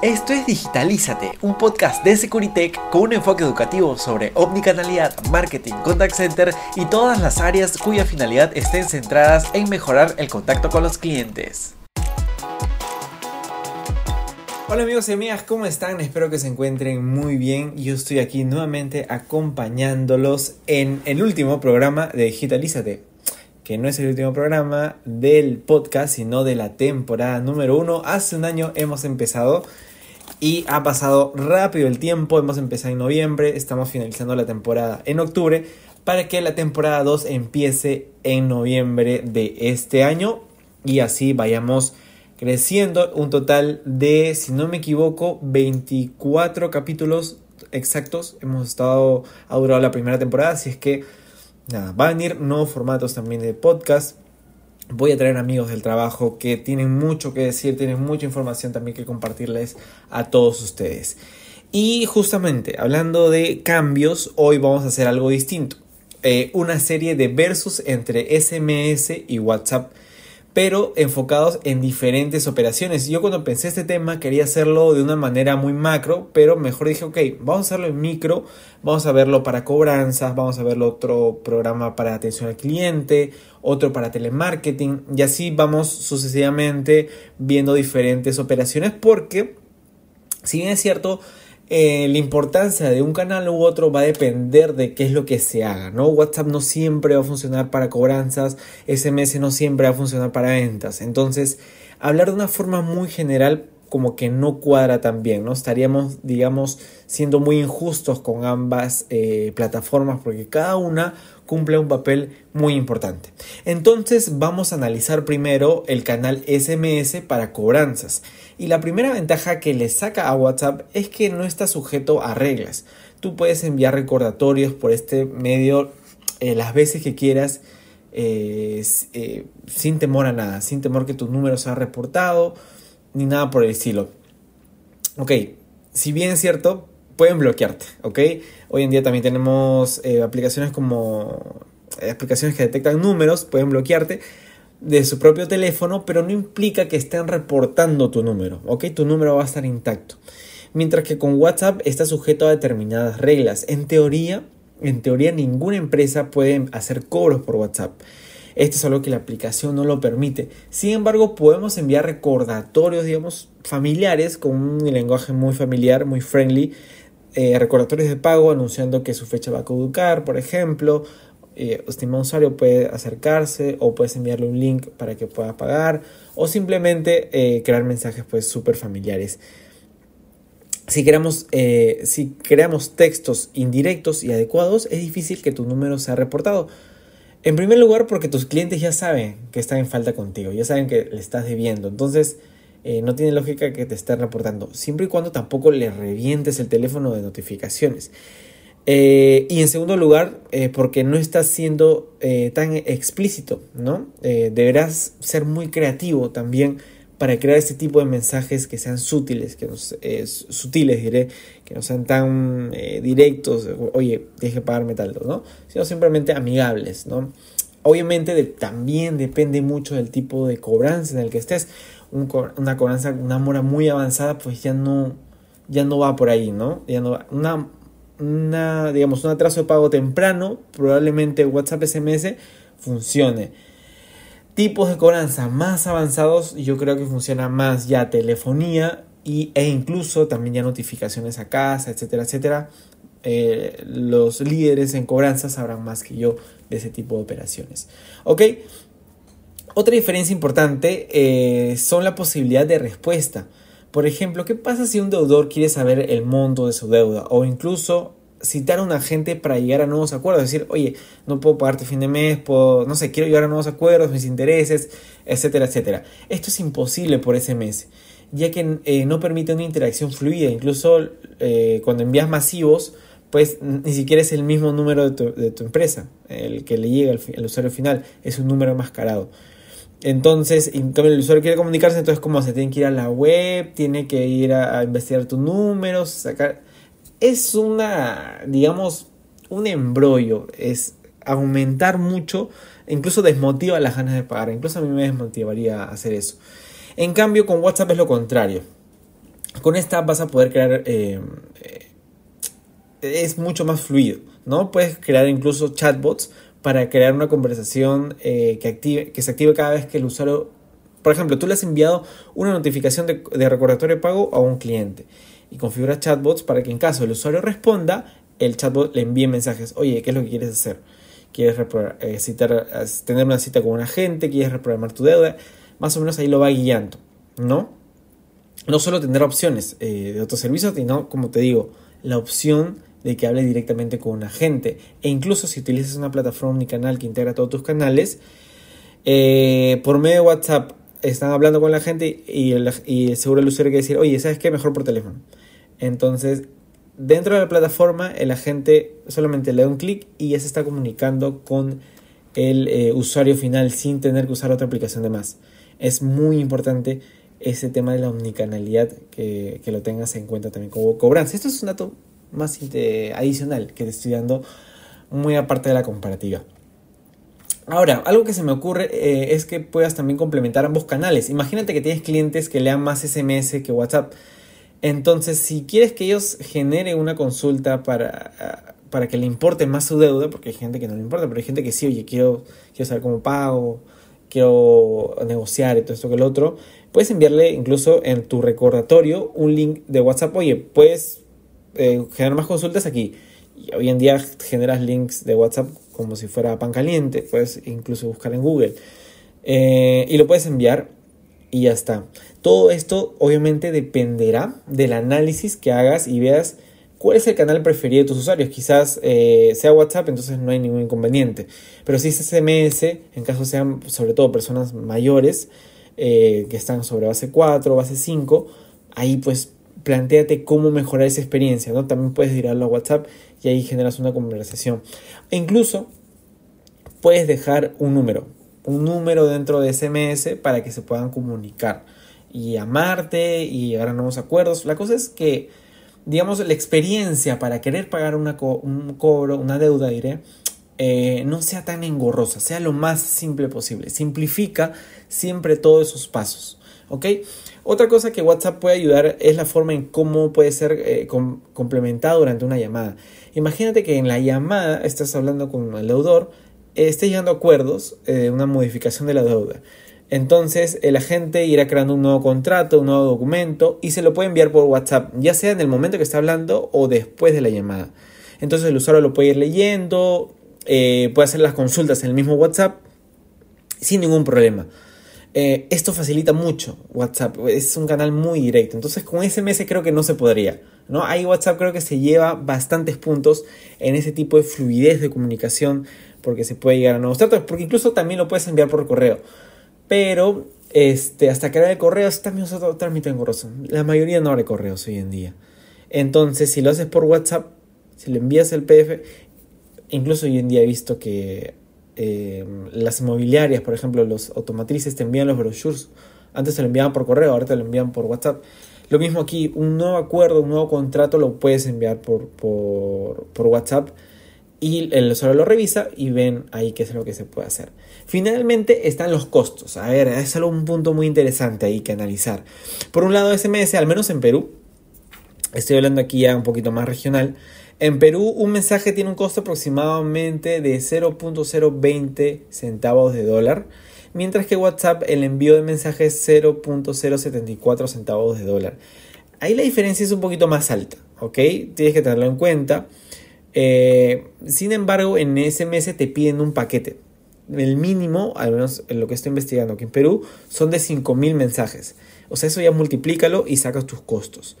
Esto es Digitalízate, un podcast de Securitech con un enfoque educativo sobre omnicanalidad, marketing, contact center y todas las áreas cuya finalidad estén centradas en mejorar el contacto con los clientes. Hola amigos y amigas, ¿cómo están? Espero que se encuentren muy bien. Yo estoy aquí nuevamente acompañándolos en el último programa de Digitalízate, que no es el último programa del podcast, sino de la temporada número uno. Hace un año hemos empezado y ha pasado rápido el tiempo, hemos empezado en noviembre, estamos finalizando la temporada en octubre para que la temporada 2 empiece en noviembre de este año y así vayamos creciendo un total de, si no me equivoco, 24 capítulos exactos. Hemos estado, ha durado la primera temporada, así es que nada, van a venir nuevos formatos también de podcast Voy a traer amigos del trabajo que tienen mucho que decir, tienen mucha información también que compartirles a todos ustedes. Y justamente, hablando de cambios, hoy vamos a hacer algo distinto. Eh, una serie de versus entre SMS y WhatsApp pero enfocados en diferentes operaciones. Yo cuando pensé este tema quería hacerlo de una manera muy macro, pero mejor dije, ok, vamos a hacerlo en micro, vamos a verlo para cobranzas, vamos a verlo otro programa para atención al cliente, otro para telemarketing, y así vamos sucesivamente viendo diferentes operaciones porque, si bien es cierto, eh, la importancia de un canal u otro va a depender de qué es lo que se haga, ¿no? WhatsApp no siempre va a funcionar para cobranzas, SMS no siempre va a funcionar para ventas. Entonces, hablar de una forma muy general como que no cuadra tan bien, ¿no? Estaríamos, digamos, siendo muy injustos con ambas eh, plataformas porque cada una cumple un papel muy importante. Entonces vamos a analizar primero el canal SMS para cobranzas. Y la primera ventaja que le saca a WhatsApp es que no está sujeto a reglas. Tú puedes enviar recordatorios por este medio eh, las veces que quieras eh, sin temor a nada, sin temor que tu número sea reportado ni nada por el estilo. Ok, si bien es cierto, pueden bloquearte, ¿ok? Hoy en día también tenemos eh, aplicaciones como eh, aplicaciones que detectan números, pueden bloquearte de su propio teléfono, pero no implica que estén reportando tu número, ¿ok? Tu número va a estar intacto. Mientras que con WhatsApp está sujeto a determinadas reglas. En teoría, en teoría ninguna empresa puede hacer cobros por WhatsApp. Esto es algo que la aplicación no lo permite. Sin embargo, podemos enviar recordatorios, digamos, familiares con un lenguaje muy familiar, muy friendly. Eh, recordatorios de pago anunciando que su fecha va a caducar, por ejemplo. Eh, usuario puede acercarse o puedes enviarle un link para que pueda pagar o simplemente eh, crear mensajes pues súper familiares. Si eh, si creamos textos indirectos y adecuados, es difícil que tu número sea reportado. En primer lugar, porque tus clientes ya saben que están en falta contigo, ya saben que le estás debiendo. Entonces, eh, no tiene lógica que te estén reportando, siempre y cuando tampoco le revientes el teléfono de notificaciones. Eh, y en segundo lugar, eh, porque no estás siendo tan explícito, ¿no? deberás ser muy creativo también para crear este tipo de mensajes que sean sutiles, que sutiles diré, que no sean tan eh, directos, oye, deje pagarme tal, ¿no? Sino simplemente amigables, ¿no? Obviamente también depende mucho del tipo de cobranza en el que estés. una cobranza, una mora muy avanzada, pues ya no, ya no va por ahí, ¿no? Ya no va. Una, una, digamos, un atraso de pago temprano, probablemente WhatsApp SMS funcione tipos de cobranza más avanzados, yo creo que funciona más ya telefonía y, e incluso también ya notificaciones a casa, etcétera, etcétera. Eh, los líderes en cobranza sabrán más que yo de ese tipo de operaciones. Ok, otra diferencia importante eh, son la posibilidad de respuesta. Por ejemplo, ¿qué pasa si un deudor quiere saber el monto de su deuda o incluso citar a un agente para llegar a nuevos acuerdos, decir, oye, no puedo pagarte fin de mes, puedo, no sé, quiero llegar a nuevos acuerdos, mis intereses, etcétera, etcétera. Esto es imposible por SMS, ya que eh, no permite una interacción fluida, incluso eh, cuando envías masivos, pues ni siquiera es el mismo número de tu, empresa, el que le llega al, usuario final, es un número mascarado. Entonces, en el usuario quiere comunicarse, entonces como se tiene que ir a la web, tiene que ir a, a investigar tus números, sacar es una, digamos, un embrollo, es aumentar mucho, incluso desmotiva las ganas de pagar, incluso a mí me desmotivaría hacer eso. En cambio, con WhatsApp es lo contrario. con esta vas a poder crear... Eh, eh, es mucho más fluido, ¿no? Puedes crear incluso chatbots para crear una conversación que, active, que se active cada vez que el usuario... Por ejemplo, tú le has enviado una notificación de, de recordatorio de pago a un cliente y configura chatbots para que en caso el usuario responda, el chatbot le envíe mensajes. Oye, ¿qué es lo que quieres hacer? ¿Quieres eh, tener una cita con un agente? ¿Quieres reprogramar tu deuda? Más o menos ahí lo va guiando, ¿no? No solo tener opciones eh, de otros servicios, sino, como te digo, la opción de que hable directamente con un agente. E incluso si utilizas una plataforma canal que integra todos tus canales, eh, por medio de WhatsApp están hablando con la gente y, el, y seguro el usuario quiere decir, oye, ¿sabes qué? Mejor por teléfono. Entonces, dentro de la plataforma, el agente solamente le da un clic y ya se está comunicando con el eh, usuario final sin tener que usar otra aplicación de más. Es muy importante ese tema de la omnicanalidad que, lo tengas en cuenta también como cobranza. Esto es un dato más adicional que te estoy dando muy aparte de la comparativa. Ahora, algo que se me ocurre eh, es que puedas también complementar ambos canales. Imagínate que tienes clientes que lean más SMS que WhatsApp. Entonces, si quieres que ellos generen una consulta para, para que le importe más su deuda, porque hay gente que no le importa, pero hay gente que sí, oye, quiero, quiero saber cómo pago, quiero negociar y todo esto que el otro, puedes enviarle incluso en tu recordatorio un link de WhatsApp. Oye, puedes eh, generar más consultas aquí. Y hoy en día generas links de WhatsApp como si fuera pan caliente, puedes incluso buscar en Google eh, y lo puedes enviar y ya está. Todo esto obviamente dependerá del análisis que hagas y veas cuál es el canal preferido de tus usuarios. Quizás eh, sea WhatsApp, entonces no hay ningún inconveniente. Pero si es SMS, en caso sean sobre todo personas mayores eh, que están sobre base 4, base 5, ahí pues planteate cómo mejorar esa experiencia, ¿no? También puedes dirlo a WhatsApp y ahí generas una conversación. E incluso puedes dejar un número, un número dentro de SMS para que se puedan comunicar y amarte y llegar a nuevos acuerdos. La cosa es que, digamos, la experiencia para querer pagar una un cobro, una deuda, diré, eh, no sea tan engorrosa, sea lo más simple posible. Simplifica siempre todos esos pasos. ¿Ok? Otra cosa que WhatsApp puede ayudar es la forma en cómo puede ser eh, complementado durante una llamada. Imagínate que en la llamada estás hablando con el deudor, eh, estés llegando a acuerdos de eh, una modificación de la deuda. Entonces el agente irá creando un nuevo contrato, un nuevo documento y se lo puede enviar por WhatsApp, ya sea en el momento que está hablando o después de la llamada. Entonces el usuario lo puede ir leyendo, puede hacer las consultas en el mismo WhatsApp sin ningún problema. Eh, esto facilita mucho WhatsApp, es un canal muy directo. Entonces con SMS creo que no se podría. ¿no? Ahí WhatsApp creo que se lleva bastantes puntos en ese tipo de fluidez de comunicación porque se puede llegar a nuevos tratos, porque incluso también lo puedes enviar por correo. Pero este, hasta crear el correo es también otro trámite engorroso. La mayoría no abre correos hoy en día. Entonces, si lo haces por WhatsApp, si le envías el PDF, incluso hoy en día he visto que eh, las inmobiliarias, por ejemplo, los automatrices te envían los brochures. Antes te lo enviaban por correo, ahora te lo envían por WhatsApp. Lo mismo aquí, un nuevo acuerdo, un nuevo contrato lo puedes enviar por, por, WhatsApp y el usuario lo revisa y ven ahí qué es lo que se puede hacer. Finalmente están los costos. A ver, es algo un punto muy interesante ahí que analizar. Por un lado, SMS, al menos en Perú, estoy hablando aquí ya un poquito más regional, en Perú un mensaje tiene un costo aproximadamente de 0.020 centavos de dólar, mientras que WhatsApp el envío de mensajes es 0.074 centavos de dólar. Ahí la diferencia es un poquito más alta, ¿ok? Tienes que tenerlo en cuenta. Eh, sin embargo, en SMS te piden un paquete. El mínimo, al menos en lo que estoy investigando aquí en Perú, son de 5.000 mensajes. O sea, eso ya multiplícalo y sacas tus costos.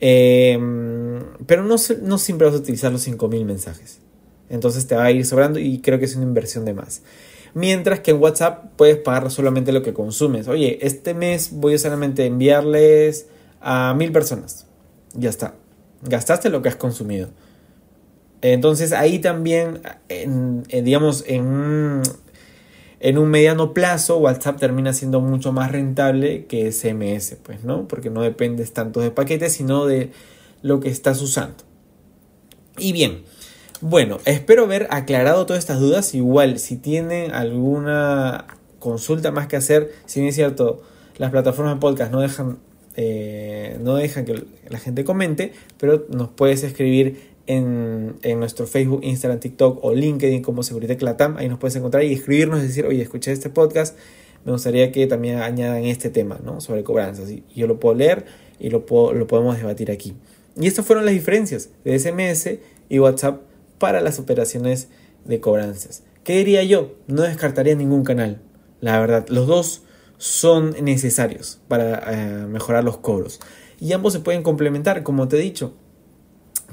Em, pero no, siempre vas a utilizar los 5.000 mensajes. Entonces te va a ir sobrando y creo que es una inversión de más. Mientras que en WhatsApp puedes pagar solamente lo que consumes. Oye, este mes voy a solamente enviarles a mil personas. Ya está. Gastaste lo que has consumido. Entonces ahí también, digamos, en, en un mediano plazo WhatsApp termina siendo mucho más rentable que SMS, pues, ¿no? Porque no dependes tanto de paquetes, sino de lo que estás usando. Y bien, bueno, espero haber aclarado todas estas dudas. Igual, si tienen alguna consulta más que hacer, si bien es cierto, las plataformas de podcast no dejan eh, no dejan que la gente comente, pero nos puedes escribir en, nuestro Facebook, Instagram, TikTok o LinkedIn como Seguridad Latam. Ahí nos puedes encontrar y escribirnos y decir, oye, escuché este podcast, me gustaría que también añadan este tema ¿no? sobre cobranzas. Y yo lo puedo leer y lo, lo podemos debatir aquí. Y estas fueron las diferencias de SMS y WhatsApp para las operaciones de cobranzas. ¿Qué diría yo? No descartaría ningún canal. La verdad, los dos son necesarios para eh, mejorar los cobros. Y ambos se pueden complementar, como te he dicho.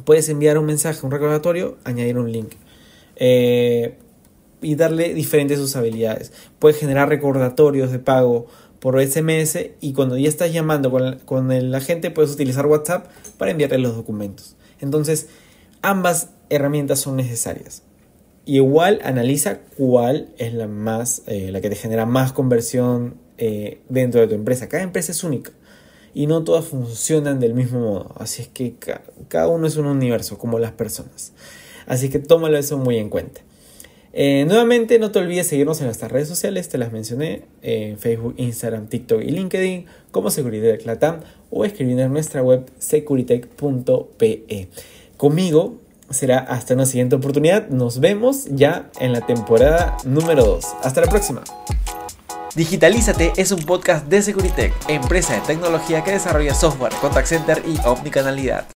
Puedes enviar un mensaje, un recordatorio, añadir un link. Eh, y darle diferentes usabilidades. Puedes generar recordatorios de pago por SMS y cuando ya estás llamando con, con el agente puedes utilizar WhatsApp para enviarle los documentos. Entonces, ambas herramientas son necesarias. igual analiza cuál es la más, eh, la que te genera más conversión eh, dentro de tu empresa. Cada empresa es única y no todas funcionan del mismo modo. Así es que cada uno es un universo, como las personas. Así que tómalo eso muy en cuenta. Eh, nuevamente, no te olvides seguirnos en nuestras redes sociales, te las mencioné, en Facebook, Instagram, TikTok y LinkedIn, como Seguridad Latam, o escribiendo en nuestra web securitech.pe. Conmigo será hasta una siguiente oportunidad. Nos vemos ya en la temporada número 2. Hasta la próxima. Digitalízate es un podcast de Securitech, empresa de tecnología que desarrolla software, contact center y omnicanalidad.